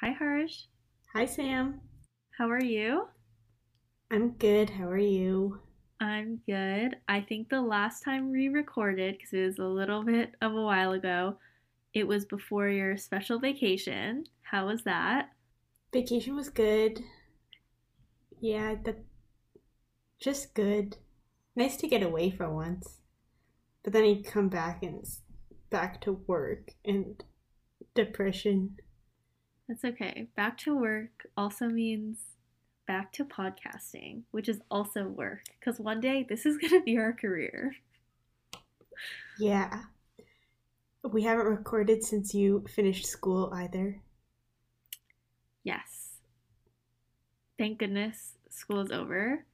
Hi, Harsh. Hi, Sam. How are you? I'm good. How are you? I'm good. I think the last time we recorded, because it was a little bit of a while ago, it was before your special vacation. How was that? Vacation was good. Yeah, but just good. Nice to get away for once. But then you come back and it's back to work and depression. That's okay. Back to work also means back to podcasting, which is also work. Because one day this is going to be our career. Yeah. We haven't recorded since you finished school either. Yes. Thank goodness school is over.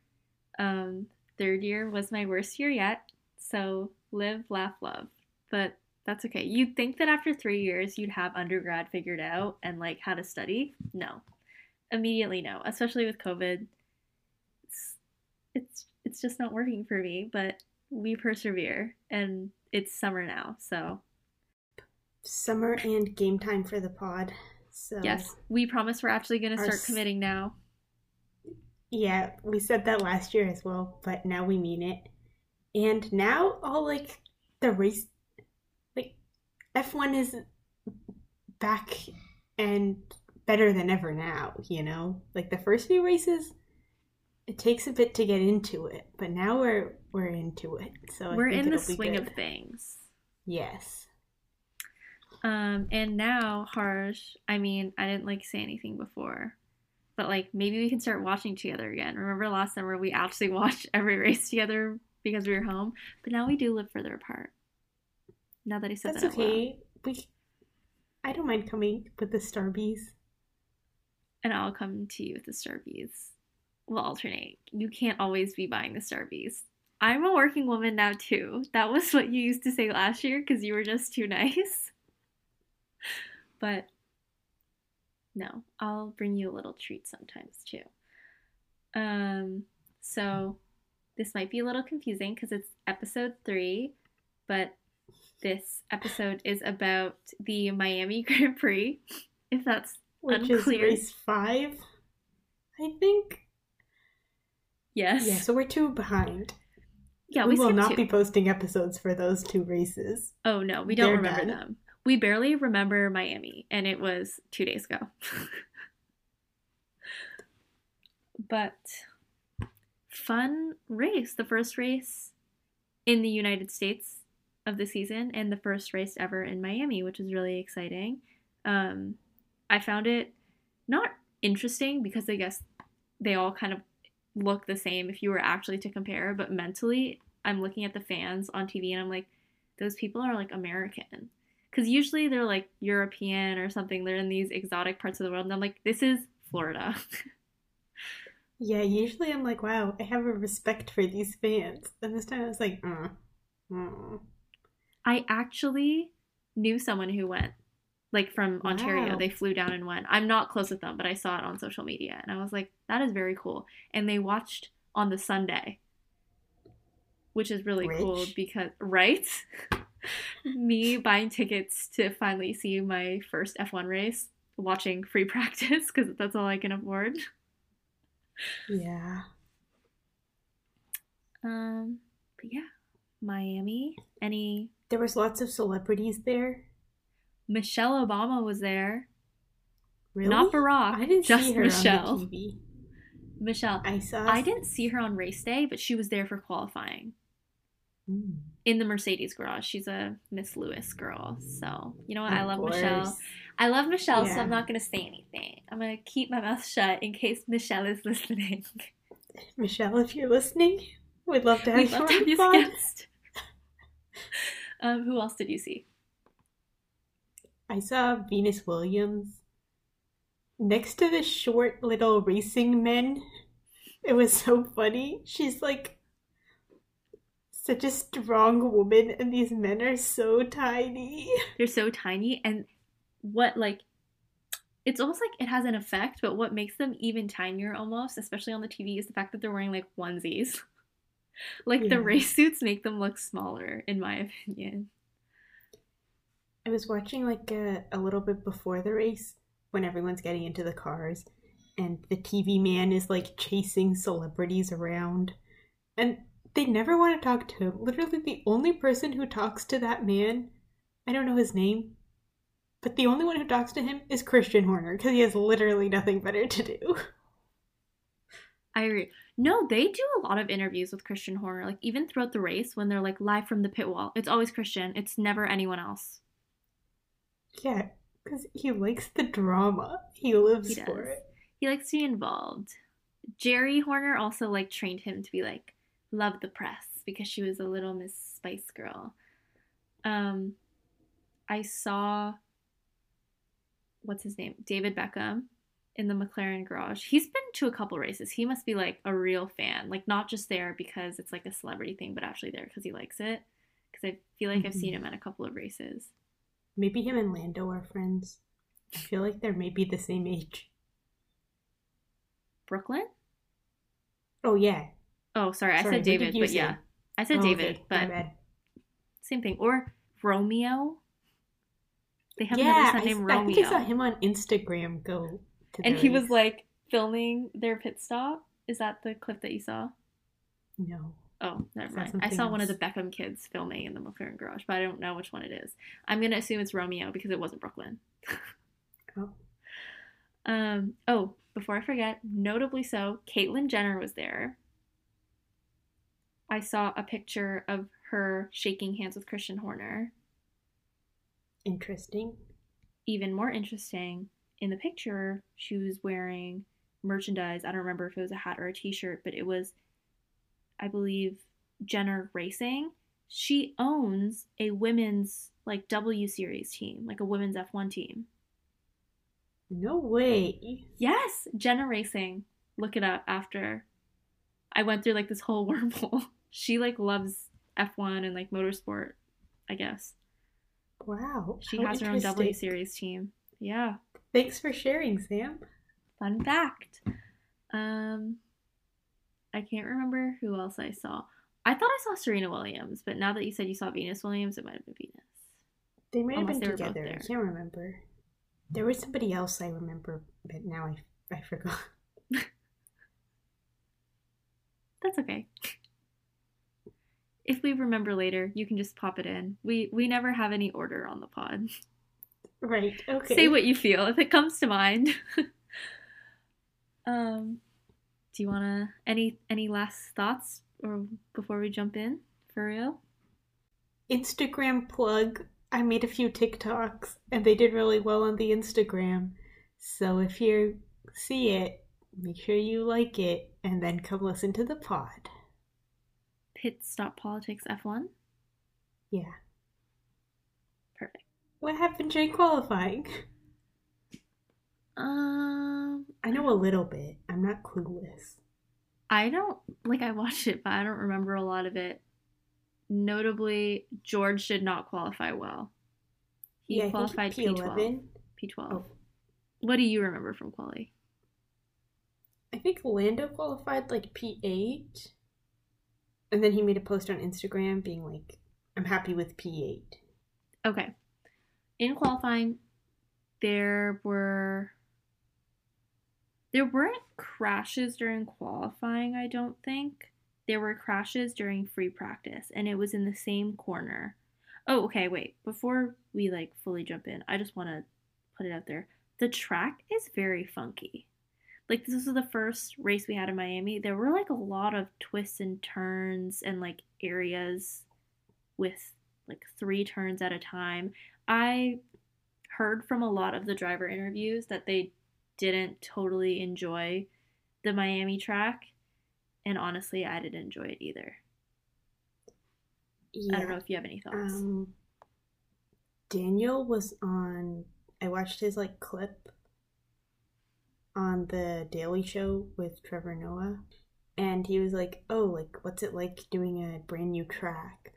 Um, third year was my worst year yet. So live, laugh, love. But that's okay. You'd think that after three years you'd have undergrad figured out and like how to study. No. Immediately no. Especially with COVID. It's it's it's just not working for me, but we persevere and it's summer now, so Summer and game time for the pod. So yes, we promise we're actually gonna start s- committing now. Yeah, we said that last year as well, but now we mean it. And now all like the race F1 is back and better than ever now, you know? Like the first few races it takes a bit to get into it, but now we're we're into it. So I We're think in the swing of things. Yes. Um, and now, Harsh, I mean, I didn't like say anything before, but like maybe we can start watching together again. Remember last summer we actually watched every race together because we were home, but now we do live further apart. Now that I said That's that okay. We I don't mind coming with the Starbies. and I'll come to you with the Starbies. We'll alternate. You can't always be buying the Starbies. I'm a working woman now too. That was what you used to say last year because you were just too nice. But no, I'll bring you a little treat sometimes too. Um, so this might be a little confusing because it's episode three, but this episode is about the Miami Grand Prix. If that's Which Unclear. is race five, I think. yes, Yeah, so we're two behind. yeah, we, we, will not two. be posting episodes for those two races. Oh no, we don't They're remember done. them. We barely remember Miami, and it was two days ago. but fun race. The first race in the United States of the season, and the first race ever in Miami, which is really exciting. Um, I found it not interesting because I guess they all kind of look the same if you were actually to compare, but mentally, I'm looking at the fans on TV and I'm like, those people are like American. Because usually they're like European or something. They're in these exotic parts of the world. And I'm like, this is Florida. Yeah, usually I'm like, wow, I have a respect for these fans. And this time I was like, uh, uh. I actually knew someone who went, like from Ontario. Wow. They flew down and went. I'm not close with them, but I saw it on social media. And I was like, that is very cool. And they watched on the Sunday, which is really cool because, right? Me buying tickets to finally see my first F1 race, watching free practice because that's all I can afford. Yeah. Um, but yeah, Miami. Any There was lots of celebrities there. Michelle Obama was there. Really? Not Barack. I didn't just see her Michelle. on the TV. Michelle. I saw. I didn't see her on race day, but she was there for qualifying Mm, in the Mercedes garage. She's a Miss Lewis girl. So, you know what? I of love Michelle. I love Michelle, so I'm not going to say anything. I'm going to keep my mouth shut in case Michelle is listening. Michelle, if you're listening, we'd love to have We'd you on the pod. as a guest. um, who else did you see? I saw Venus Williams next to the short little racing men. It was so funny. She's like such a strong woman, and these men are so tiny. They're so tiny, and what like it's almost like it has an effect, but what makes them even tinier almost, especially on the TV, is the fact that they're wearing like onesies. like Yeah. the race suits make them look smaller, in my opinion. I was watching like a, a little bit before the race, when everyone's getting into the cars and the TV man is like chasing celebrities around. And they never want to talk to him. Literally, the only person who talks to that man, I don't know his name, but the only one who talks to him is Christian Horner because he has literally nothing better to do. I agree. No, they do a lot of interviews with Christian Horner. Like even throughout the race, when they're like live from the pit wall, it's always Christian. It's never anyone else. Yeah, because he likes the drama. He lives He for it. He likes to be involved. Geri Horner also like trained him to be like love the press because she was a little Miss Spice girl. Um, I saw what's his name, David Beckham, in the McLaren garage. He's been to a couple races. He must be like a real fan, like not just there because it's like a celebrity thing, but actually there because he likes it. Because I feel like I've seen Mhm. him at a couple of races. Maybe him and Lando are friends. I feel like they're maybe the same age. Brooklyn? Oh, yeah. Oh, sorry, I Sorry, said David, but say? yeah, I said Oh, David, okay, but. Same thing. Or Romeo. They have yeah, another son I, named I Romeo. think I saw him on Instagram go and he was like filming their pit stop. Is that the clip that you saw? no. Oh, never mind. I saw one of the? Beckham kids filming in the McLaren garage, but I don't know which one it is. I'm gonna assume it's Romeo because it wasn't Brooklyn. Oh. Um. Oh, before I forget, notably so, Caitlyn Jenner was there. I saw a picture of her shaking hands with Christian Horner. Interesting. even more interesting, in the picture, she was wearing merchandise. I don't remember if it was a hat or a t shirt, but it was, I believe, Jenner Racing. She owns a women's like W Series team, like a women's F1 team. No way. Yes, Jenner Racing. Look it up after. I went through like this whole wormhole. She like loves F1 and like motorsport, I guess. Wow. She has her own W. Series team. Yeah. Thanks for sharing, Sam. Fun fact. Um, I can't remember who else I saw. I thought I saw Serena Williams, but now that you said you saw Venus Williams, it might have been Venus. They might have been they were both together. I can't remember. There was somebody else I remember, but now I I forgot. That's okay. If we remember later, you can just pop it in. We we never have any order on the pod. Right. Okay. Say what you feel if it comes to mind. um, do you wanna any any last thoughts or before we jump in for real? Instagram plug. I made a few TikToks and they did really well on the Instagram. So if you see it, make sure you like it and then come listen to the pod. Pit stop politics F1. Yeah. What happened during qualifying? Um, I know a little bit. I'm not clueless. I don't like I watched it, but I don't remember a lot of it. Notably, George did not qualify well. He yeah, qualified P12. P11. P12. Oh. What do you remember from quali? I think Lando qualified like P8. And then he made a post on Instagram being like, I'm happy with P8. Okay. In qualifying, there were there weren't crashes during qualifying, I don't think. There were crashes during free practice and it was in the same corner. Oh, okay, wait. Before we like fully jump in, I just want to put it out there. The track is very funky. Like this was the first race we had in Miami. There were like a lot of twists and turns and like areas with like three turns at a time. I heard from a lot of the driver interviews that they didn't totally enjoy the Miami track. And honestly, I didn't enjoy it either. Yeah. I don't know if you have any thoughts. Um, Daniel was on. I watched his like clip on the Daily Show with Trevor Noah, and he was like, "Oh, like what's it like doing a brand new track?"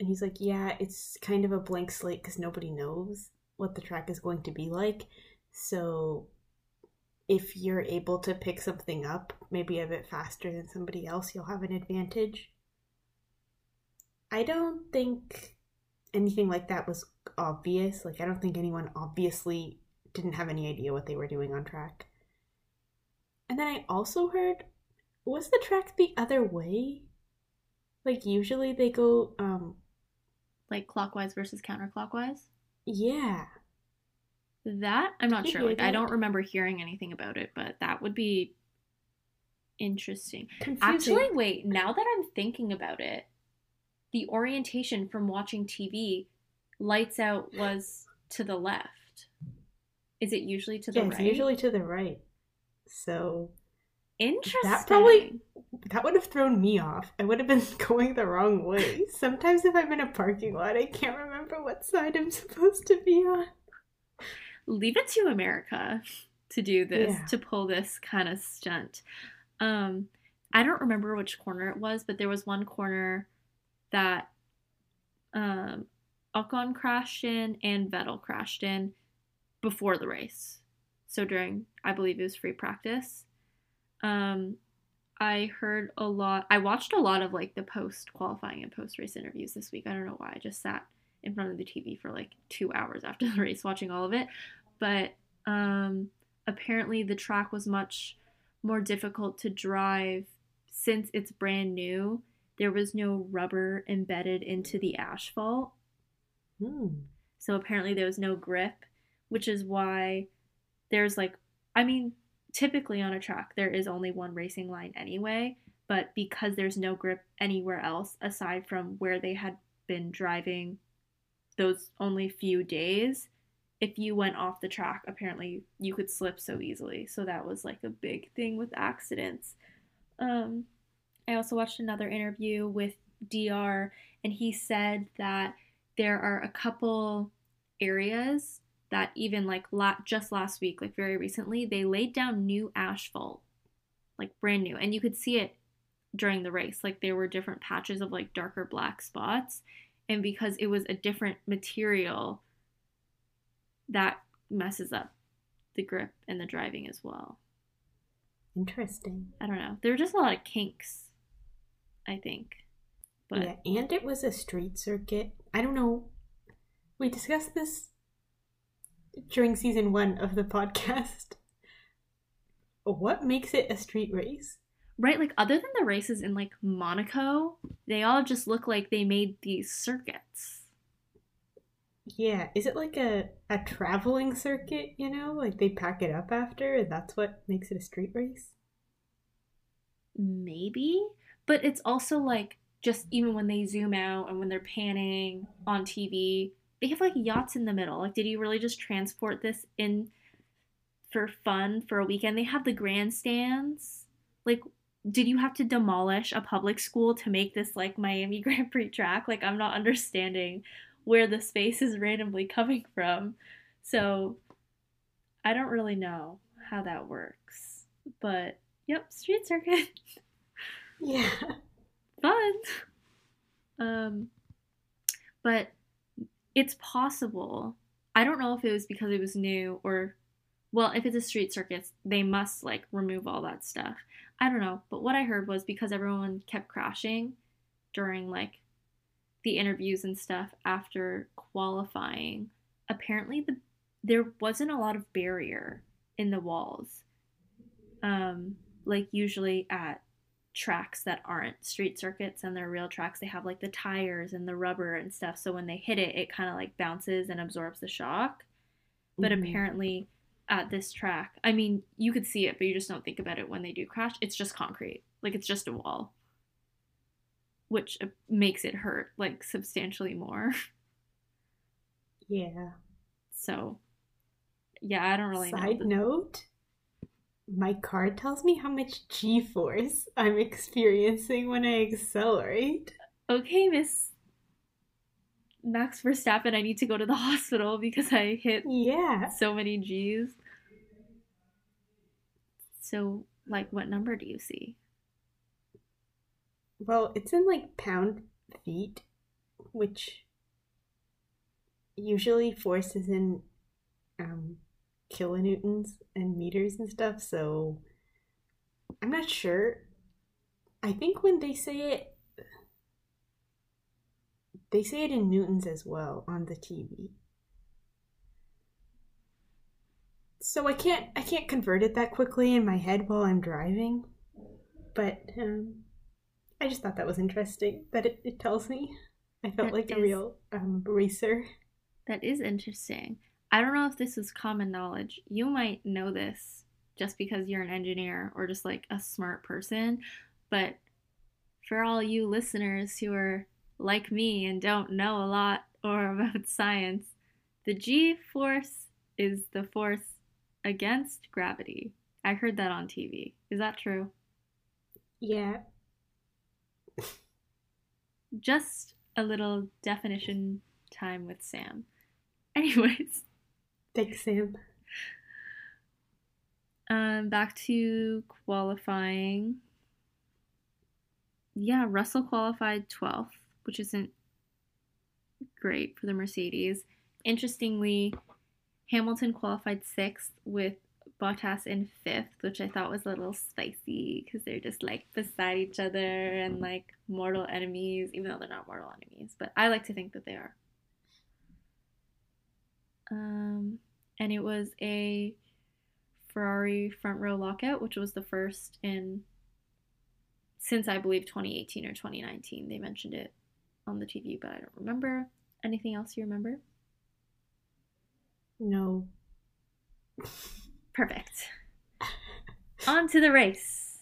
And he's like, "Yeah, it's kind of a blank slate because nobody knows what the track is going to be like. So if you're able to pick something up, maybe a bit faster than somebody else, you'll have an advantage." I don't think anything like that was obvious. Like, I don't think anyone obviously didn't have any idea what they were doing on track. And then I also heard was the track the other way? Like usually they go um Like clockwise versus counterclockwise? yeah. That I'm not sure. Like I don't remember hearing anything about it, but that would be interesting. Confusing. Actually, wait, now that I'm thinking about it, the orientation from watching TV, lights out was to the left. Is it usually to the yeah, right? it's usually to the right. So Interesting. That probably- that would have thrown me off. I would have been going the wrong way. Sometimes if I'm in a parking lot, I can't remember what side I'm supposed to be on. leave it to America to do this, Yeah. to pull this kind of stunt. Um, I don't remember which corner it was, but there was one corner that um, Ocon crashed in and Vettel crashed in before the race. So during, I believe it was free practice. Um, I heard a lot. I watched a lot of like the post qualifying and post race interviews this week. I don't know why. I just sat in front of the TV for like two hours after the race watching all of it. But um, apparently the track was much more difficult to drive since it's brand new. There was no rubber embedded into the asphalt. Hmm. So apparently there was no grip, which is why there's like, I mean, typically on a track there is only one racing line anyway, but because there's no grip anywhere else aside from where they had been driving those only few days, if you went off the track, apparently you could slip so easily. So that was like a big thing with accidents. Um, I also watched another interview with DR, and he said that there are a couple areas that even like la- just last week, like very recently, they laid down new asphalt, like brand new, and you could see it during the race. Like there were different patches of like darker black spots, and because it was a different material, that messes up the grip and the driving as well. Interesting. I don't know. There were just a lot of kinks, I think. But yeah, and it was a street circuit. I don't know. We discussed this during season one of the podcast. What makes it a street race? right, like other than the races in like Monaco, they all just look like they made these circuits. Yeah, is it like a, a traveling circuit, you know? Like they pack it up after and that's what makes it a street race? Maybe, but it's also like just even when they zoom out and when they're panning on TV, they have like yachts in the middle. Like, did you really just transport this in for fun for a weekend? They have the grandstands. Like, did you have to demolish a public school to make this like Miami Grand Prix track? Like, I'm not understanding where the space is randomly coming from. So, I don't really know how that works. But, yep, street circuit. Yeah. fun. Um, but it's possible. I don't know if it was because it was new or, well, if it's a street circus, they must like remove all that stuff. I don't know. But what I heard was because everyone kept crashing during like the interviews and stuff after qualifying, apparently the there wasn't a lot of barrier in the walls. Um, like usually at tracks that aren't street circuits and they're real tracks they have like the tires and the rubber and stuff. So when they hit it it kind of like bounces and absorbs the shock. But Mhm. apparently at this track i mean you could see it but you just don't think about it when they do crash. It's just concrete. Like it's just a wall. Which uh, makes it hurt like substantially more. Yeah. so yeah i don't really Side know note, my card tells me how much G force I'm experiencing when I accelerate. okay miss max verstappen i need to go to the hospital because i hit Yeah. so many G's. So, like, what number do you see? Well, it's in like pound feet, which usually force is in um, kilonewtons and meters and stuff, so I'm not sure. I think when they say it, they say it in newtons as well on the TV. So I can't I can't convert it that quickly in my head while I'm driving, but um, I just thought that was interesting that it, it tells me. I felt That like a real um, racer. That is interesting. I don't know if this is common knowledge. You might know this just because you're an engineer or just like a smart person, but for all you listeners who are like me and don't know a lot or about science, the G force is the force against gravity. I heard that on TV. Is that true? Yeah, Just a little definition time with Sam. Anyways, thanks, Sam. Um, back to qualifying. Yeah, Russell qualified 12th, which isn't great for the Mercedes. Interestingly, Hamilton qualified 6th with Bottas in 5th, which I thought was a little spicy because they're just like beside each other and like mortal enemies, even though they're not mortal enemies, but I like to think that they are. Um, and it was a Ferrari front row lockout, which was the first in since I believe 2018 or 2019. They mentioned it on the TV, but I don't remember. Anything else you remember? No. Perfect. On to the race.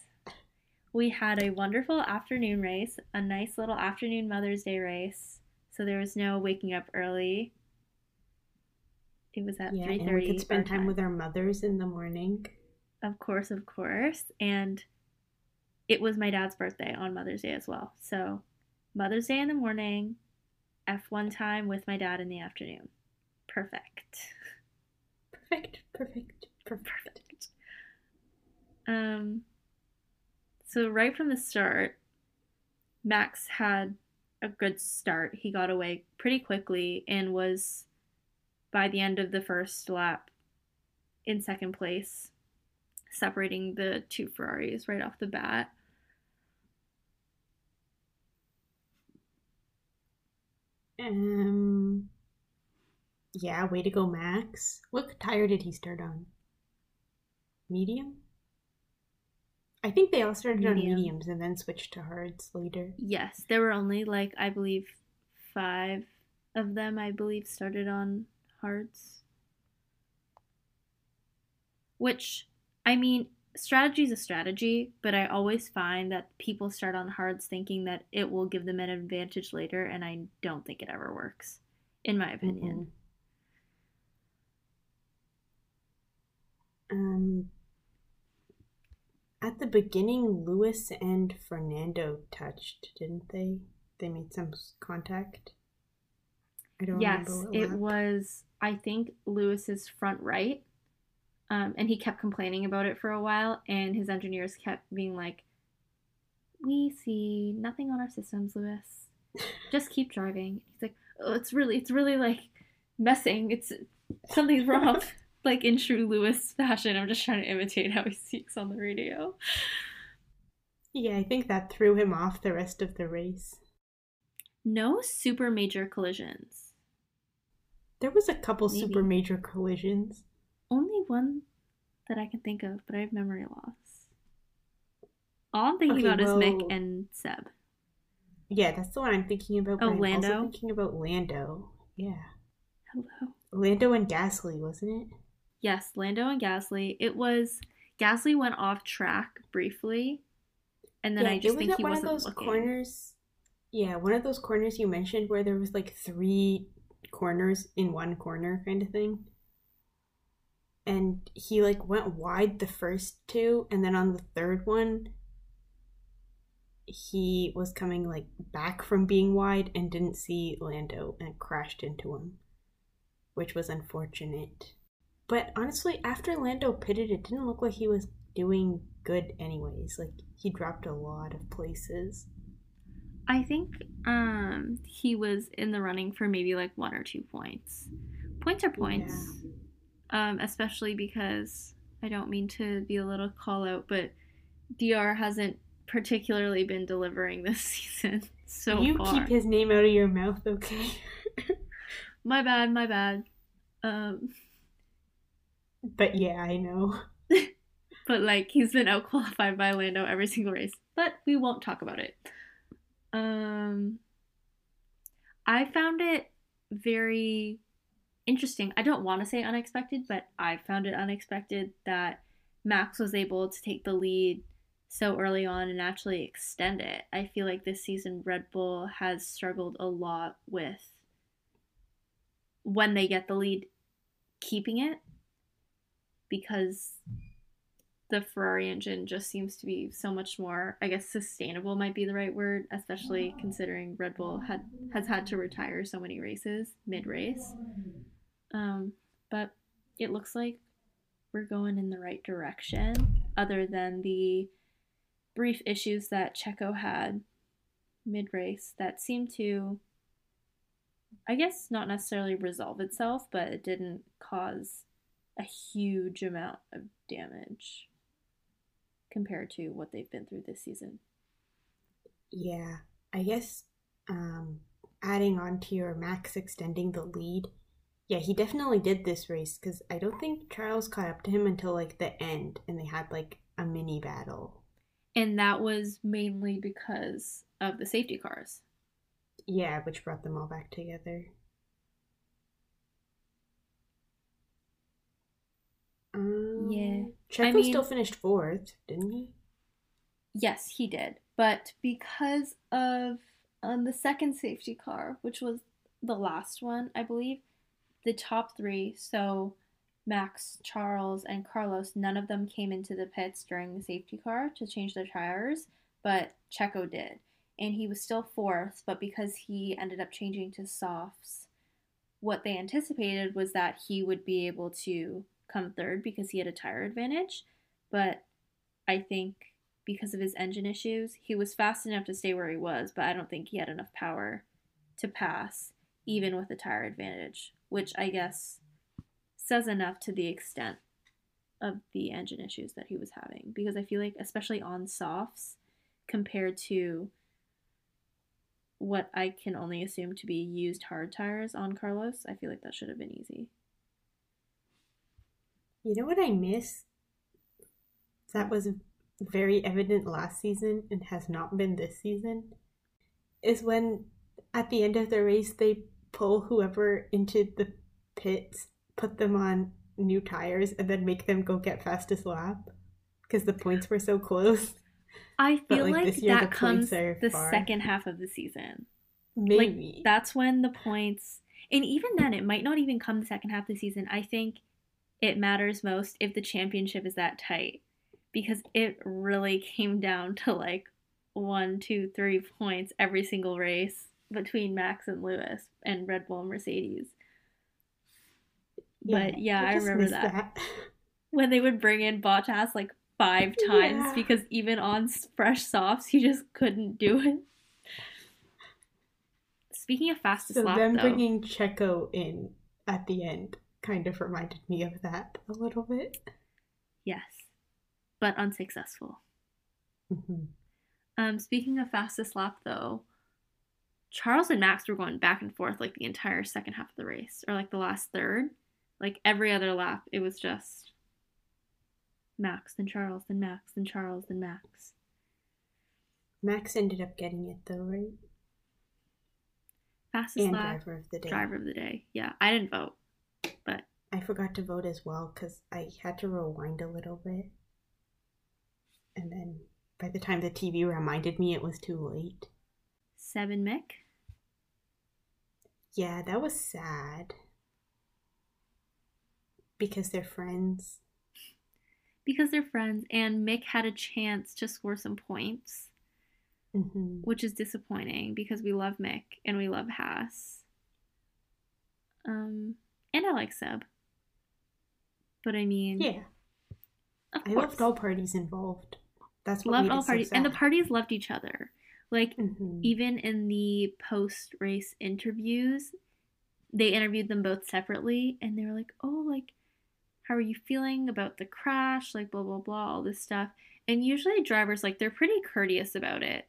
We had a wonderful afternoon race, a nice little afternoon Mother's Day race. So there was no waking up early. It was at Yeah, and we could spend time with our mothers in the morning. Of course, of course. And it was my dad's birthday on Mother's Day as well. So, Mother's Day in the morning, F1 time with my dad in the afternoon. Perfect. Perfect, perfect, perfect. Perfect. Um so right from the start, Max had a good start. He got away pretty quickly and was by the end of the first lap in second place, separating the two Ferraris right off the bat. Um. Yeah, way to go, Max. What tire did he start on? Medium? I think they all started Medium. on mediums and then switched to hards later. Yes, there were only like I believe five of them. I believe started on hards. Which I mean, strategy is a strategy, but I always find that people start on hards thinking that it will give them an advantage later, and I don't think it ever works, in my opinion. Um. At the beginning, Lewis and Fernando touched, didn't they? They made some contact. I don't Yes, remember what it lap. was. I think Lewis's front right, um, and he kept complaining about it for a while, and his engineers kept being like, "We see nothing on our systems, Lewis. Just keep driving." He's like, "Oh, it's really, it's really like messing. It's something's wrong." like in true Lewis fashion, I'm just trying to imitate how he speaks on the radio. Yeah, I think that threw him off the rest of the race. No super major collisions. There was a couple Maybe. super major collisions. Only one that I can think of, but I have memory loss. All I'm thinking Okay, about is Mick and Seb. Yeah, that's the one I'm thinking about. Oh, I'm also thinking about Lando. Yeah, Hello. Lando and Gasly, wasn't it? Yes, Lando and Gasly. It was Gasly went off track briefly, and then yeah, I just it was think he one wasn't of those looking. corners. Yeah, one of those corners you mentioned where there was like three corners in one corner, kind of thing. And he like went wide the first two, and then on the third one, he was coming like back from being wide and didn't see Lando and crashed into him, which was unfortunate. But honestly, after Lando pitted, it didn't look like he was doing good anyways. Like he dropped a lot of places. I think um he was in the running for maybe like one or two points. Points are points. Um, especially because I don't mean to be a little call out, but DR hasn't particularly been delivering this season so you far. keep his name out of your mouth, okay? My bad, my bad. Um, But yeah, I know. but like he's been out qualified by Lando every single race. But we won't talk about it. Um I found it very interesting. I don't want to say unexpected, but I found it unexpected that Max was able to take the lead so early on and actually extend it. I feel like this season Red Bull has struggled a lot with when they get the lead keeping it because the Ferrari engine just seems to be so much more, I guess sustainable might be the right word, especially considering Red Bull had has had to retire so many races mid-race. Um, but it looks like we're going in the right direction other than the brief issues that Checo had mid-race that seemed to I guess not necessarily resolve itself, but it didn't cause a huge amount of damage compared to what they've been through this season. Yeah, I guess um, adding on to your Max extending the lead, yeah, he definitely did this race because I don't think Charles caught up to him until like the end and they had like a mini battle. And that was mainly because of the safety cars. Yeah, which brought them all back together. Um, Yeah. Checo I mean- still finished fourth, didn't he? Yes, he did. But because of on the second safety car, which was the last one, I believe, the top three, so Max, Charles, and Carlos, none of them came into the pits during the safety car to change their tires, but Checo did. And he was still fourth, but because he ended up changing to softs, what they anticipated was that he would be able to come third because he had a tire advantage. But I think because of his engine issues, he was fast enough to stay where he was, but I don't think he had enough power to pass, even with a tire advantage, which I guess says enough to the extent of the engine issues that he was having. Because I feel like, especially on softs, compared to what I can only assume to be used hard tires on Carlos, I feel like that should have been easy. You know what I miss? That was very evident last season and has not been this season. Is when at the end of the race they pull whoever into the pits, put them on new tires, and then make them go get fastest lap because the points were so close. I But, feel like, like, this year, the that comes the far. second half of the season. Maybe Like that's when the points and even then it might not even come the second half of the season. I think it matters most if the championship is that tight. Because it really came down to like one, two, three points every single race between Max and Lewis and Red Bull and Mercedes. But yeah, I just remember miss that. When they would bring in Bottas like five times Yeah. because even on fresh softs he just couldn't do it. Speaking of fastest So lap, them though, bringing Checo in at the end kind of reminded me of that a little bit. yes, but unsuccessful. Mhm. Um, speaking of fastest lap, though, Charles and Max were going back and forth like the entire second half of the race, or like the last third. Like every other lap, it was just Max, and Charles, and Max, and Charles, and Max. Max ended up getting it though, right? Fastest And lap, driver of the day. driver of the day. Yeah, I didn't vote, I forgot to vote as well because I had to rewind a little bit. And then by the time the TV reminded me, it was too late. seven Mick. Yeah, that was sad. Because they're friends. Because they're friends, and Mick had a chance to score some points. hmm which is disappointing because we love Mick and we love Haas. Um, and I like Seb. But I mean, Yeah, of I course, loved all parties involved. That's what loved all it so parties, and the parties loved each other. Like Mhm. even in the post race interviews, they interviewed them both separately, and they were like, "Oh, like, how are you feeling about the crash? Like, blah blah blah, all this stuff." And usually drivers like they're pretty courteous about it.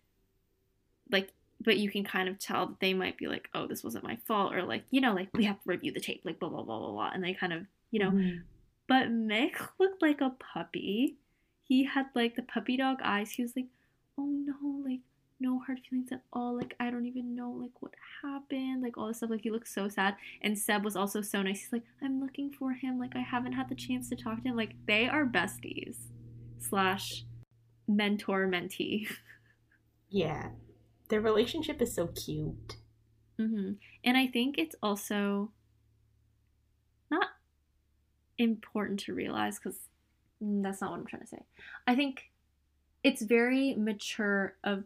Like, but you can kind of tell that they might be like, "Oh, this wasn't my fault," or like, you know, like we have to review the tape, like blah blah blah blah blah, and they kind of, you know, Mhm. But Mick looked like a puppy. He had like the puppy dog eyes. He was like, oh no, like no hard feelings at all. Like I don't even know like what happened. Like all this stuff. Like he looked so sad. And Seb was also so nice. He's like, I'm looking for him. Like I haven't had the chance to talk to him. Like they are besties slash mentor mentee. Yeah. Their relationship is so cute. Mm-hmm. And I think it's also important to realize because that's not what I'm trying to say. I think it's very mature of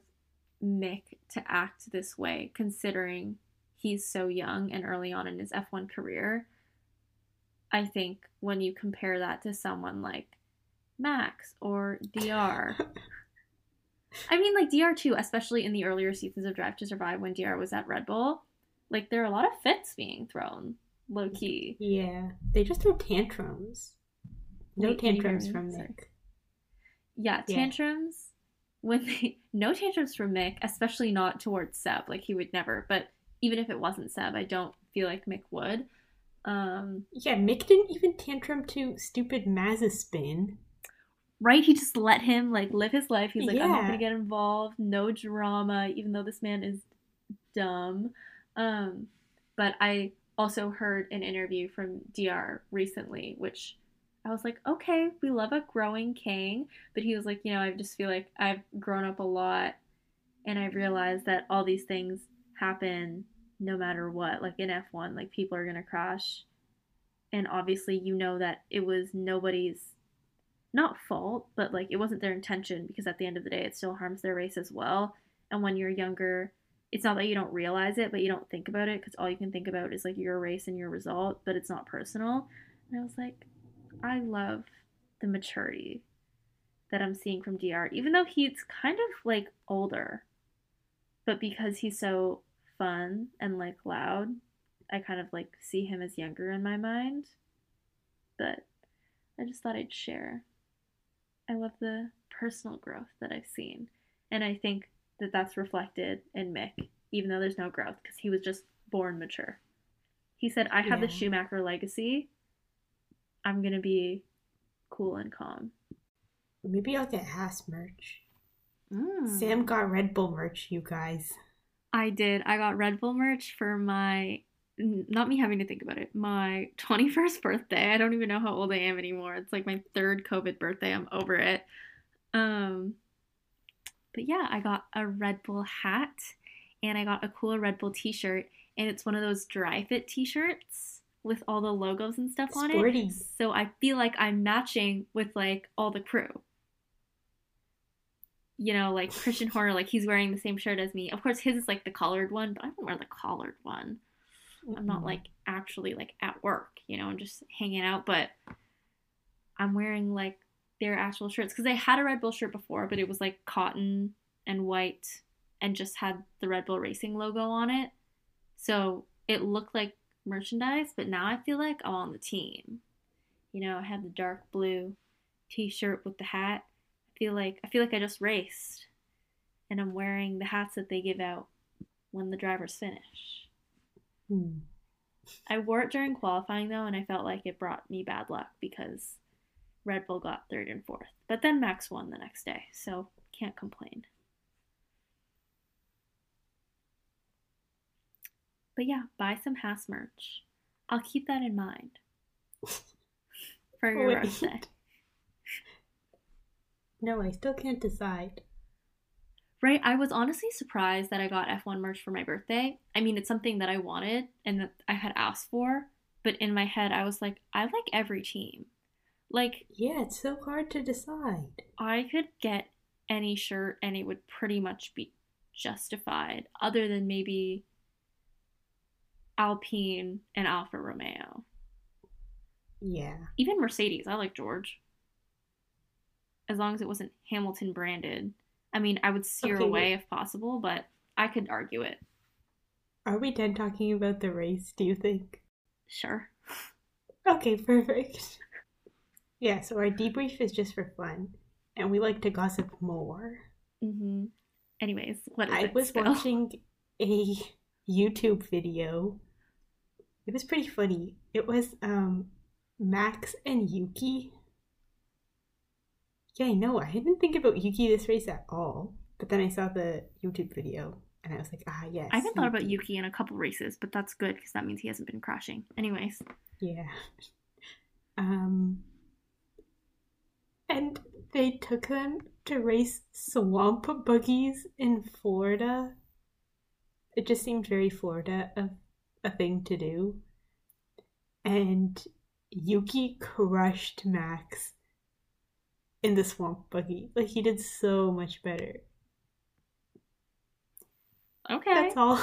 Mick to act this way, considering he's so young and early on in his F1 career. I think when you compare that to someone like Max or DR, I mean, like DR too, especially in the earlier seasons of Drive to Survive when DR was at Red Bull, like there are a lot of fits being thrown, low key. Yeah, they just throw tantrums. No Wait, can you hear tantrums from. Nick. Yeah, Yeah. tantrums when they no tantrums from Mick, especially not towards Seb. Like he would never. But even if it wasn't Seb, I don't feel like Mick would. Um, Yeah, Mick didn't even tantrum to stupid Mazepin. right? He just let him like live his life. He's like, I'm not gonna get involved. No drama, even though this man is dumb. Um, but I also heard an interview from DR recently, which I was like, okay, we love a growing king, but he was like, you know, I just feel like I've grown up a lot, and I realized that all these things happen no matter what. Like in F1, like people are gonna crash, and obviously you know that it was nobody's not fault, but like it wasn't their intention because at the end of the day, it still harms their race as well. And when you're younger, it's not that you don't realize it, but you don't think about it because all you can think about is like your race and your result, but it's not personal. And I was like, I love the maturity that I'm seeing from DR, even though he's kind of like older, but because he's so fun and like loud, I kind of like see him as younger in my mind. But I just thought I'd share. I love the personal growth that I've seen. And I think that that's reflected in Mick, even though there's no growth, because he was just born mature. He said, I have the Schumacher legacy. I'm going to be cool and calm. Maybe I'll get Haas merch. Mm. Sam got Red Bull merch, you guys. I did. I got Red Bull merch for my not me having to think about it. My 21st birthday. I don't even know how old I am anymore. It's like my third COVID birthday. I'm over it. Um but yeah, I got a Red Bull hat and I got a cool Red Bull t-shirt and it's one of those dry fit t-shirts with all the logos and stuff on Sporty. it. So I feel like I'm matching with like all the crew. You know, like Christian Horner, like he's wearing the same shirt as me. Of course, his is like the collared one, but I don't wear the collared one. I'm not like actually like at work, you know, I'm just hanging out, but I'm wearing like their actual shirts because I had a Red Bull shirt before, but it was like cotton and white and just had the Red Bull Racing logo on it. So it looked like merchandise, but now I feel like I'm on the team. You know, I have the dark blue t-shirt with the hat. I feel like I feel like I just raced and I'm wearing the hats that they give out when the drivers finish. Hmm. I wore it during qualifying though, and I felt like it brought me bad luck because Red Bull got third and fourth. But then Max won the next day, so can't complain. But yeah, buy some Haas merch. I'll keep that in mind for your Wait. birthday. No, I still can't decide. Right? I was honestly surprised that I got F1 merch for my birthday. I mean, it's something that I wanted and that I had asked for, but in my head, I was like, I like every team. Like, Yeah, it's so hard to decide. I could get any shirt and it would pretty much be justified, other than maybe Alpine and Alfa Romeo. Yeah. Even Mercedes, I like George. As long as it wasn't Hamilton branded. I mean, I would steer Okay, away wait. if possible, but I could argue it. Are we done talking about the race, do you think? Sure. Okay, perfect. Yeah, so our debrief is just for fun, and we like to gossip more. hmm Anyways, what I was Spill? watching a YouTube video. It was pretty funny. It was um Max and Yuki. Yeah, I know. I didn't think about Yuki this race at all. But then I saw the YouTube video and I was like, ah, yes. I haven't thought about Yuki in a couple races, but that's good because that means he hasn't been crashing. Anyways. Yeah. Um, and they took them to race swamp buggies in Florida. It just seemed very Florida a, a thing to do. And Yuki crushed Max in the swamp buggy. Like he did so much better. Okay. That's all.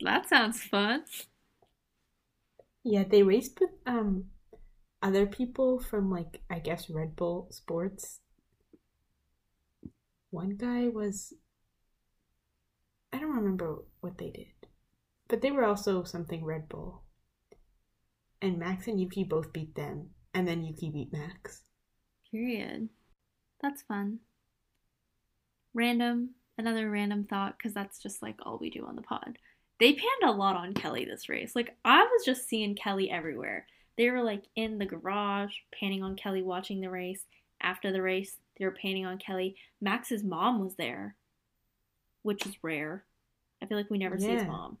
That sounds fun. Yeah, they raced with um other people from like I guess Red Bull Sports. One guy was I don't remember what they did. But they were also something Red Bull. And Max and Yuki both beat them, and then Yuki beat Max. Period. That's fun. Random, another random thought, because that's just like all we do on the pod. They panned a lot on Kelly this race. Like, I was just seeing Kelly everywhere. They were like in the garage, panning on Kelly watching the race. After the race, they were panning on Kelly. Max's mom was there, which is rare. I feel like we never see his mom.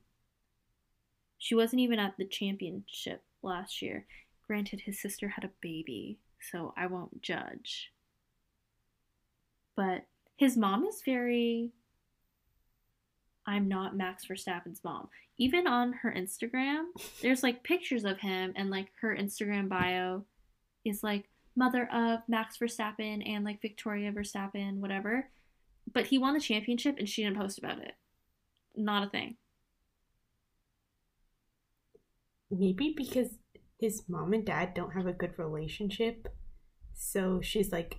She wasn't even at the championship last year. Granted, his sister had a baby, so I won't judge. But his mom is very. I'm not Max Verstappen's mom. Even on her Instagram, there's like pictures of him, and like her Instagram bio is like mother of Max Verstappen and like Victoria Verstappen, whatever. But he won the championship and she didn't post about it. Not a thing. Maybe because his mom and dad don't have a good relationship. So she's like,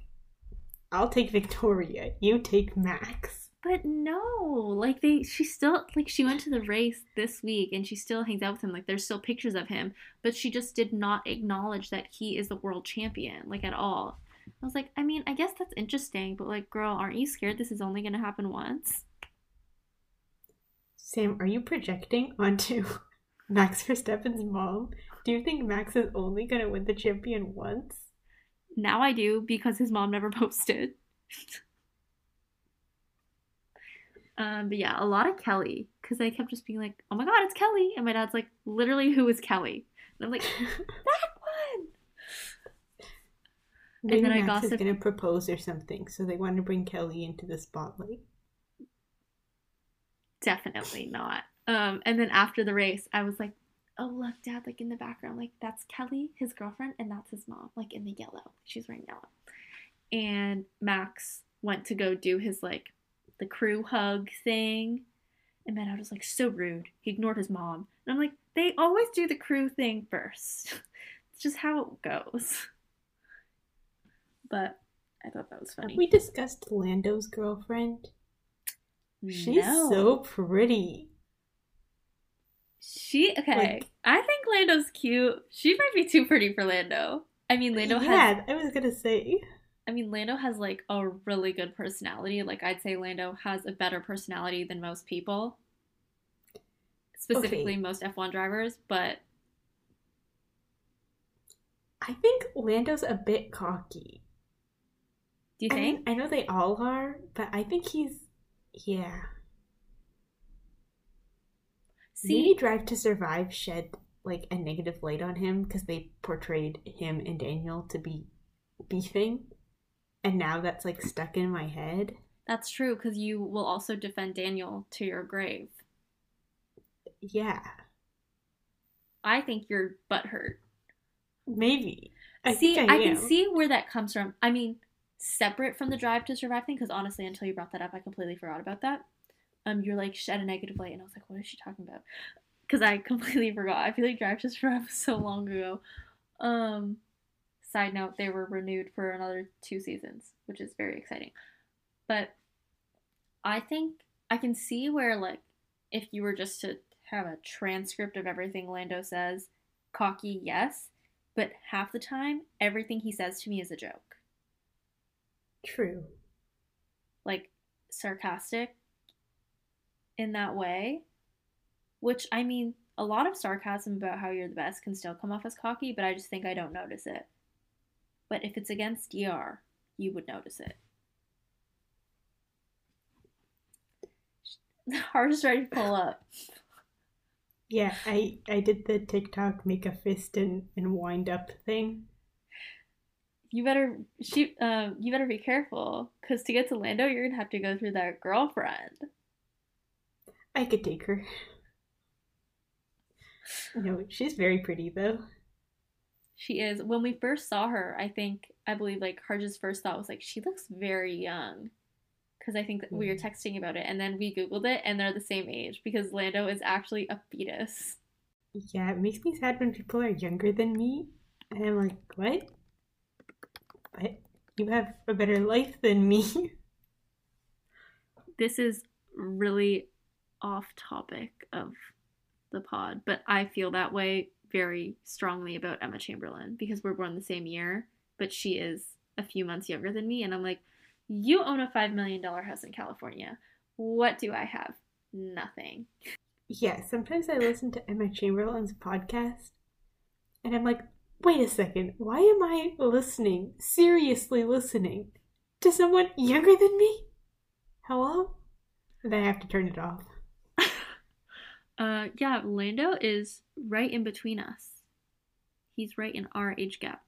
I'll take Victoria, you take Max. But no, like they, she still like she went to the race this week and she still hangs out with him. Like there's still pictures of him, but she just did not acknowledge that he is the world champion, like at all. I was like, I mean, I guess that's interesting, but like, girl, aren't you scared this is only gonna happen once? Sam, are you projecting onto Max Verstappen's mom? Do you think Max is only going to win the champion once? Now I do because his mom never posted. Um, but yeah, a lot of Kelly because I kept just being like, "Oh my god, it's Kelly," and my dad's like, "Literally, who is Kelly?" And I'm like, "That one." Maybe then I Max is gossiped- going to propose or something, so they want to bring Kelly into the spotlight. Definitely not. Um, and then after the race, I was like, "Oh look, Dad! Like in the background, like that's Kelly, his girlfriend, and that's his mom, like in the yellow. She's wearing yellow." And Max went to go do his like the crew hug thing, and dad was like so rude. He ignored his mom, and I'm like, they always do the crew thing first. it's just how it goes. But I thought that was funny. Have we discussed Lando's girlfriend? She's No. so pretty. She okay. Like- I think Lando's cute. She might be too pretty for Lando. I mean, Lando has. yeah, I was to say. I mean, Lando has like a really good personality. Like I'd say Lando has a better personality than most people, specifically Okay. most F1 drivers. But I think Lando's a bit cocky. do you I think? mean, I know they all are, but I think he's. Yeah. See, Maybe Drive to Survive shed like a negative light on him because they portrayed him and Daniel to be beefing, and now that's like stuck in my head. that's true because you will also defend Daniel to your grave. Yeah, I think you're butthurt. maybe. I see, think I, I, can see where that comes from. I mean, separate from the drive to survive thing, because honestly, until you brought that up, I completely forgot about that. Um, you're like shed a negative light, and I was like, what is she talking about? Because I completely forgot. I feel like Drive to Survive was so long ago. Um, side note, they were renewed for another two seasons, which is very exciting. But I think I can see where, like, if you were just to have a transcript of everything Lando says, cocky, yes, but half the time, everything he says to me is a joke. True. Like, sarcastic in that way. Which, I mean, a lot of sarcasm about how you're the best can still come off as cocky, but I just think I don't notice it. But if it's against DR, you would notice it. The hardest ready to pull up. Yeah, I I did the TikTok make a fist and, and wind up thing. You better shoot. Um, you better be careful, because to get to Lando, you're gonna have to go through that girlfriend. I could take her. No, she's very pretty though. She is. When we first saw her, I think I believe like Harj's first thought was like she looks very young, because I think that we were Mhm. texting about it, and then we googled it, and they're the same age because Lando is actually a fetus. Yeah, it makes me sad when people are younger than me. And I'm like, what? But you have a better life than me. this is really off topic of the pod, but I feel that way very strongly about Emma Chamberlain because we're born the same year, but she is a few months younger than me. And I'm like, you own a $5 million house in California. What do I have? Nothing. yeah, sometimes I listen to Emma Chamberlain's podcast and I'm like, wait a second, why am I listening, seriously listening, to someone younger than me? Hello? And I have to turn it off. Uh, yeah, Lando is right in between us. He's right in our age gap.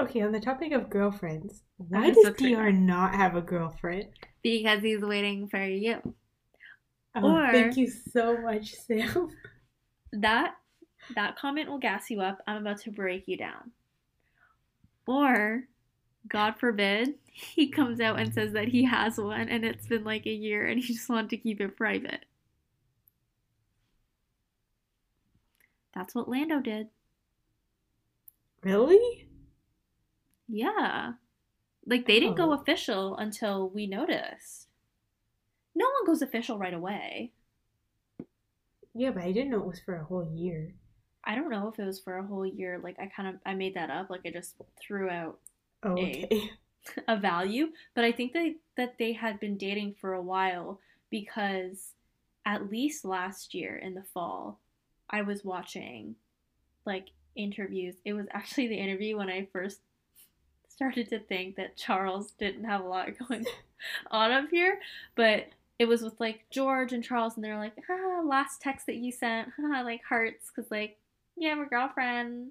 Okay, on the topic of girlfriends, why does so. DR not have a girlfriend? Because he's waiting for you. Oh, Or- thank you so much, Sam. that that comment will gas you up. I'm about to break you down. Or, God forbid, he comes out and says that he has one and it's been like a year and he just wanted to keep it private. That's what Lando did. Really? Yeah. Like they didn't go official until we noticed. No one goes official right away. Yeah, but I didn't know it was for a whole year. I don't know if it was for a whole year. Like I kind of I made that up. Like I just threw out Oh, A. a value, but I think that that they had been dating for a while because at least last year in the fall, I was watching like interviews. It was actually the interview when I first started to think that Charles didn't have a lot going on up here, but it was with like George and Charles, and they're like, ah, last text that you sent, ah, like hearts, because like, you have a girlfriend,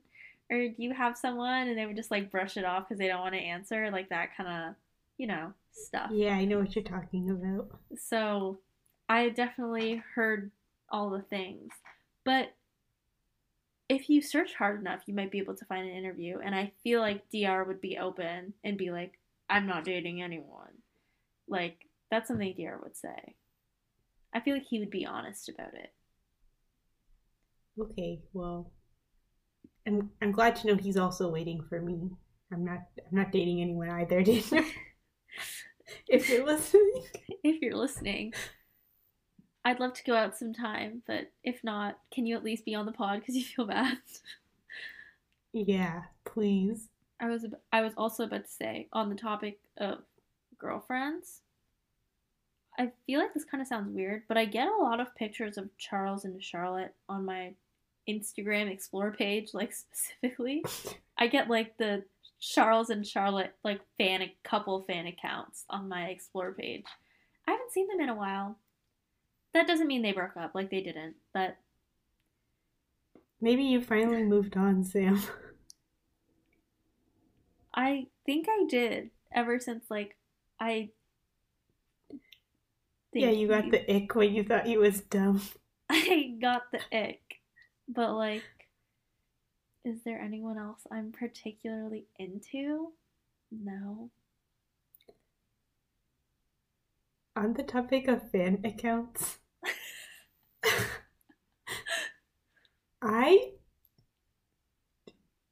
or do you have someone? And they would just like brush it off because they don't want to answer, like that kind of, you know, stuff. Yeah, I know what you're talking about. So I definitely heard all the things. But if you search hard enough, you might be able to find an interview. And I feel like DR would be open and be like, I'm not dating anyone. Like, that's something DR would say. I feel like he would be honest about it. Okay, well, I'm I'm glad to know he's also waiting for me. I'm not I'm not dating anyone either, Daniel. if you're listening, If you're listening, I'd love to go out sometime, but if not, can you at least be on the pod because you feel bad? yeah, please. I was I was also about to say on the topic of girlfriends. I feel like this kind of sounds weird, but I get a lot of pictures of Charles and Charlotte on my Instagram explore page, like specifically. I get like the Charles and Charlotte like fan couple fan accounts on my explore page. I haven't seen them in a while. That doesn't mean they broke up, like they didn't, but Maybe you finally moved on, Sam. I think I did ever since like I. yeah, you got the ick when you thought he was dumb. I got the ick, but like, is there anyone else I'm particularly into? No. On the topic of fan accounts, I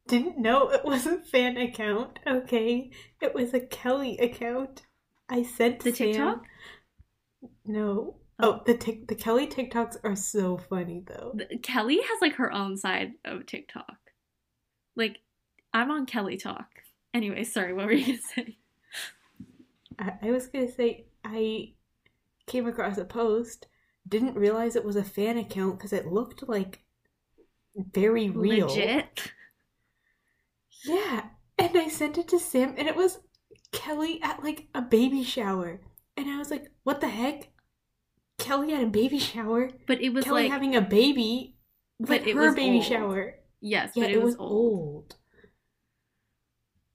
didn't know it was a fan account. Okay, it was a Kelly account. I sent The Sam- TikTok? No. Oh. Oh, the tic- the Kelly TikToks are so funny though. Th- Kelly has like her own side of TikTok. Like, I'm on Kelly Talk. Anyway, sorry, what were you gonna say? I, I was gonna say I came across a post, didn't realize it was a fan account because it looked like very real. Legit. Yeah. And I sent it to Sam and it was Kelly at like a baby shower. And I was like, what the heck? Kelly at a baby shower? But it was Kelly like having a baby? But it her baby old. shower. yes, Yeah, but it, was old. old.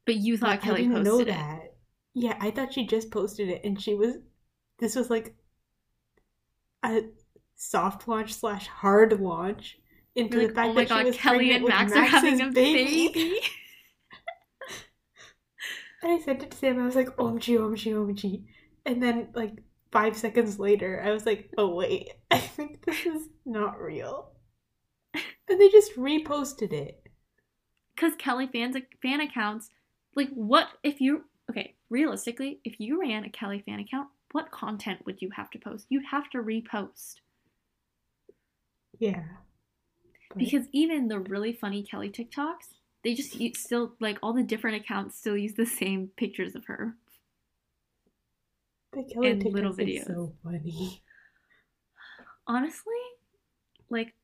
But you thought But Kelly I didn't posted know it. that. Yeah, I thought she just posted it and she was this was like a soft launch slash hard launch into You're the fact oh my that she god, was Kelly and Max are having a baby. And I sent it to Sam. I was like, OMG, OMG, OMG. And then, like, five seconds later, I was like, oh, wait. I think this is not real. And they just reposted it. Because Kelly fans fan accounts, like what if you okay, realistically, if you ran a Kelly fan account, what content would you have to post? You'd have to repost. Yeah. But- Because even the really funny Kelly TikToks, they just use, still like all the different accounts still use the same pictures of her. the Kelly and little TikToks are videos. so funny. Honestly, like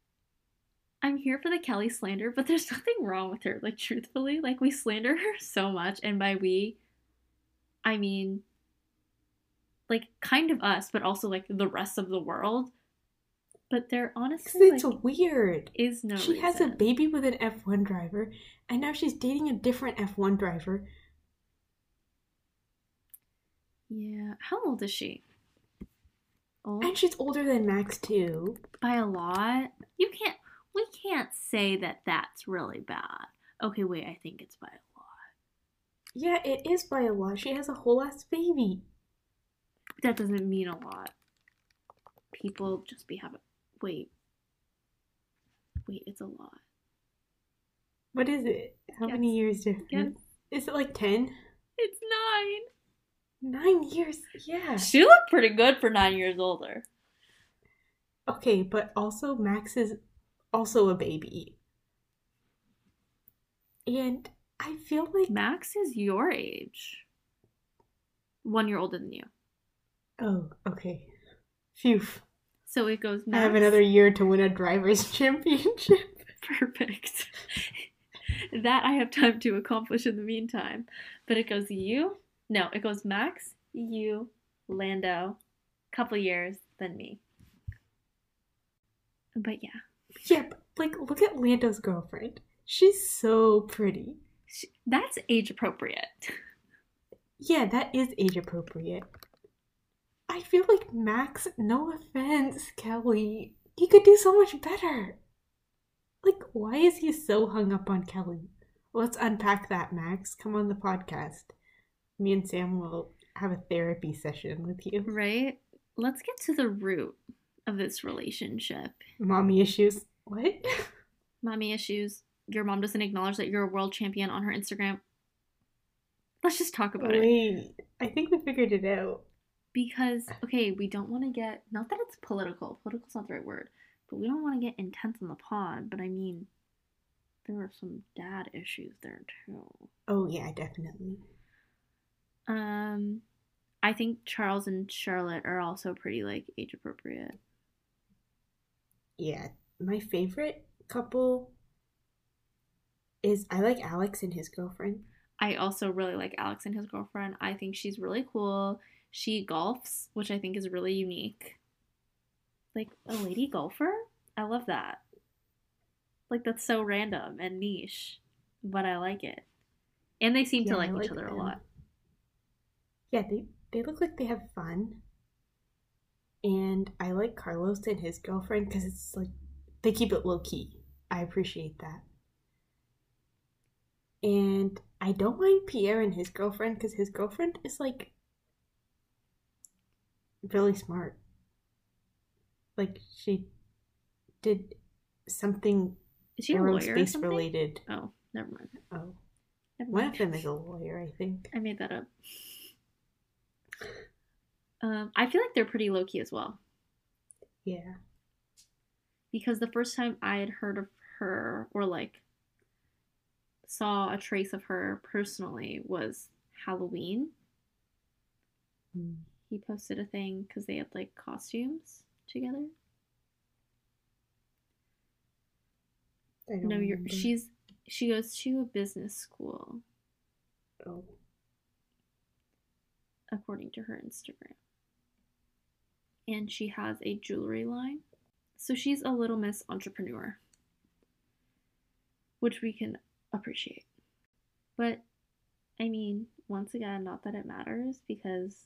I'm here for the Kelly slander, but there's nothing wrong with her. Like truthfully, like we slander her so much, and by we, I mean like kind of us, but also like the rest of the world. But they're honestly it's like, weird. is no. she has a baby with an F1 driver, and now she's dating a different F1 driver. Yeah. How old is she? Old And she's older than Max, too. by a lot. You can't. We can't say that that's really bad. Okay, wait. I think it's by a lot. Yeah, it is by a lot. She has a whole ass baby. That doesn't mean a lot. People just be having. Wait. Wait, it's a lot. What is it? How many Guess. years difference? Is it like 10? It's nine. Nine years? Yeah. She looked pretty good for nine years older. Okay, but also Max is also a baby. And I feel like. Max is your age. One year older than you. Oh, okay. Phew. So it goes I have another year to win a driver's championship. Perfect. that I have time to accomplish in the meantime. But it goes you. No, it goes Max, you, Lando, couple years, then me. But yeah, Yeah, but like, look at Lando's girlfriend. She's so pretty. she, that's age appropriate. Yeah, that is age appropriate. I feel like Max, no offense, Kelly, he could do so much better. Like, why is he so hung up on Kelly? Let's unpack that, Max. Come on the podcast. Me and Sam will have a therapy session with you. Right? Let's get to the root of this relationship. Mommy issues. What? Mommy issues. Your mom doesn't acknowledge that you're a world champion on her Instagram. Let's just talk about it. Wait, I think we figured it out. Because okay we don't want to get not that it's political political's not the right word but we don't want to get intense on the pod but i mean there are some dad issues there too Oh, yeah, definitely. um i think charles and charlotte are also pretty like age appropriate Yeah, my favorite couple is I like Alex and his girlfriend. i also really like alex and his girlfriend i think she's really cool she golfs which i think is really unique like a lady golfer i love that like that's so random and niche but i like it and they seem Yeah, to like, like each other them. a lot Yeah, they they look like they have fun. And I like Carlos and his girlfriend because it's like they keep it low key. I appreciate that. And I don't mind Pierre and his girlfriend because his girlfriend is like really smart. Like she did something is she a lawyer or aerospace something? related. oh never mind Oh, never one mind of them is a lawyer, I think. i made that up um i feel like they're pretty low-key as well Yeah. because the first time i had heard of her or like saw a trace of her personally was halloween Mm. He posted a thing because they had like costumes together. No, you're remember. she's she goes to a business school Oh. according to her Instagram. And she has a jewelry line. So she's a little miss entrepreneur. Which we can appreciate. But I mean, once again, not that it matters because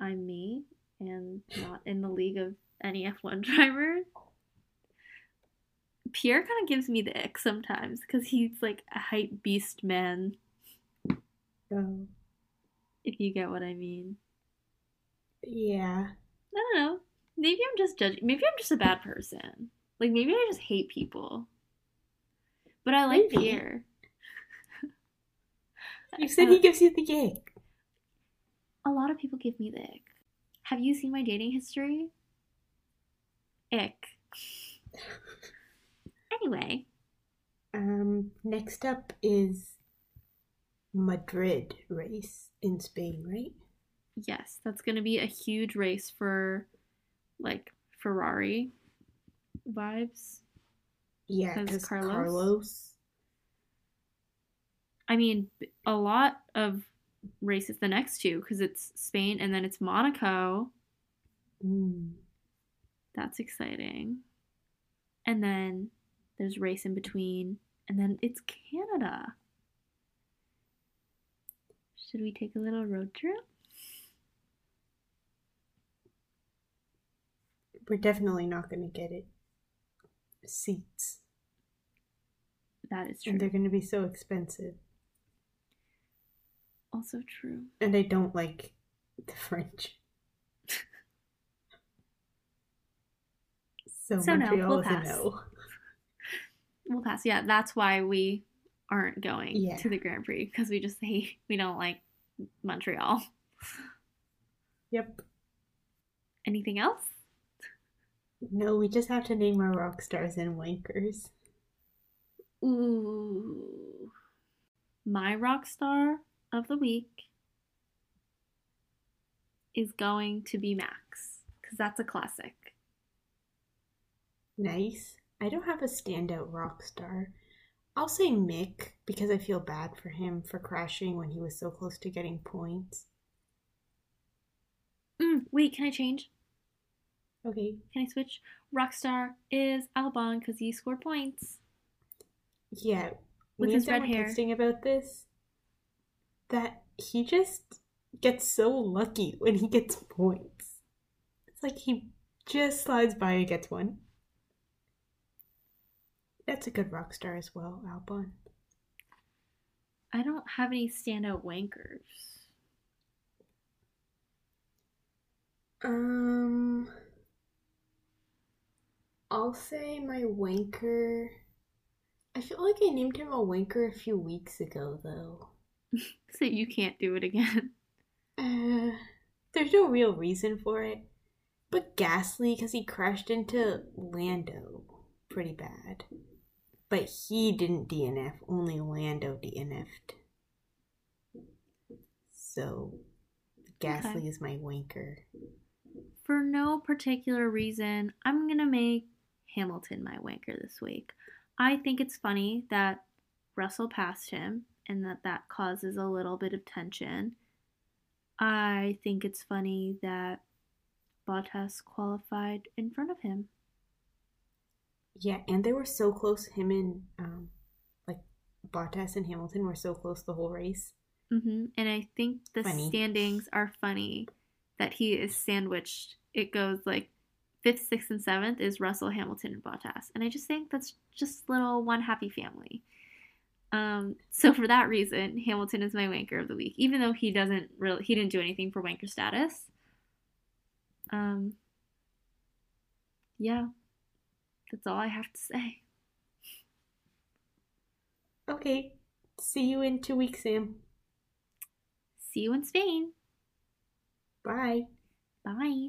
I'm me and not in the league of any F1 driver. Pierre kind of gives me the ick sometimes because he's like a hype beast man, Oh. if you get what I mean. Yeah. I don't know. Maybe I'm just judging. Maybe I'm just a bad person. Like maybe I just hate people. But I like Maybe. Pierre. You said he gives you the gig. A lot of people give me the ick. Have you seen my dating history? Ick. Anyway, Um, next up is Madrid race in Spain, right? yes, that's going to be a huge race for like Ferrari vibes. Yeah, 'Cause because Carlos? Carlos. I mean, a lot of races the next two because it's Spain and then it's Monaco. Mm. That's exciting. And then there's race in between, and then it's Canada. Should we take a little road trip? We're definitely not going to get it. Seats. That is true. And they're going to be so expensive. Also true. And I don't like the French. so, So no, Montreal we'll is a pass. no. We'll pass. Yeah, that's why we aren't going Yeah. to the Grand Prix because we just hate, we don't like Montreal. Yep. Anything else? No, we just have to name our rock stars and wankers. Ooh. My rock star of the week is going to be Max because that's a classic. Nice. I don't have a standout rock star. I'll say Mick because I feel bad for him for crashing when he was so close to getting points. Mm, wait, can I change? Okay. Can I switch? Rockstar is Albon because he scored points. Yeah. With his red hair. texting about this. That he just gets so lucky when he gets points. It's like he just slides by and gets one. That's a good rock star as well, Albon. I don't have any standout wankers. Um, I'll say my wanker. I feel like I named him a wanker a few weeks ago, though. So you can't do it again. Uh, there's no real reason for it. But Gasly, because he crashed into Lando pretty bad. But he didn't DNF, only Lando DNF'd. So, Gasly Okay. is my wanker. For no particular reason, I'm gonna make Hamilton my wanker this week. I think it's funny that Russell passed him and that that causes a little bit of tension. I think it's funny that Bottas qualified in front of him. Yeah, and they were so close. Him and um, like Bottas and Hamilton were so close the whole race. hmm And I think the Funny. standings are funny that he is sandwiched. It goes like fifth, sixth, and seventh is Russell, Hamilton, and Bottas. And I just think that's just little one happy family. Um, so for that reason, Hamilton is my wanker of the week, even though he doesn't really he didn't do anything for wanker status. Um, yeah, that's all I have to say. Okay, see you in two weeks, Sam. See you in Spain. Bye. Bye.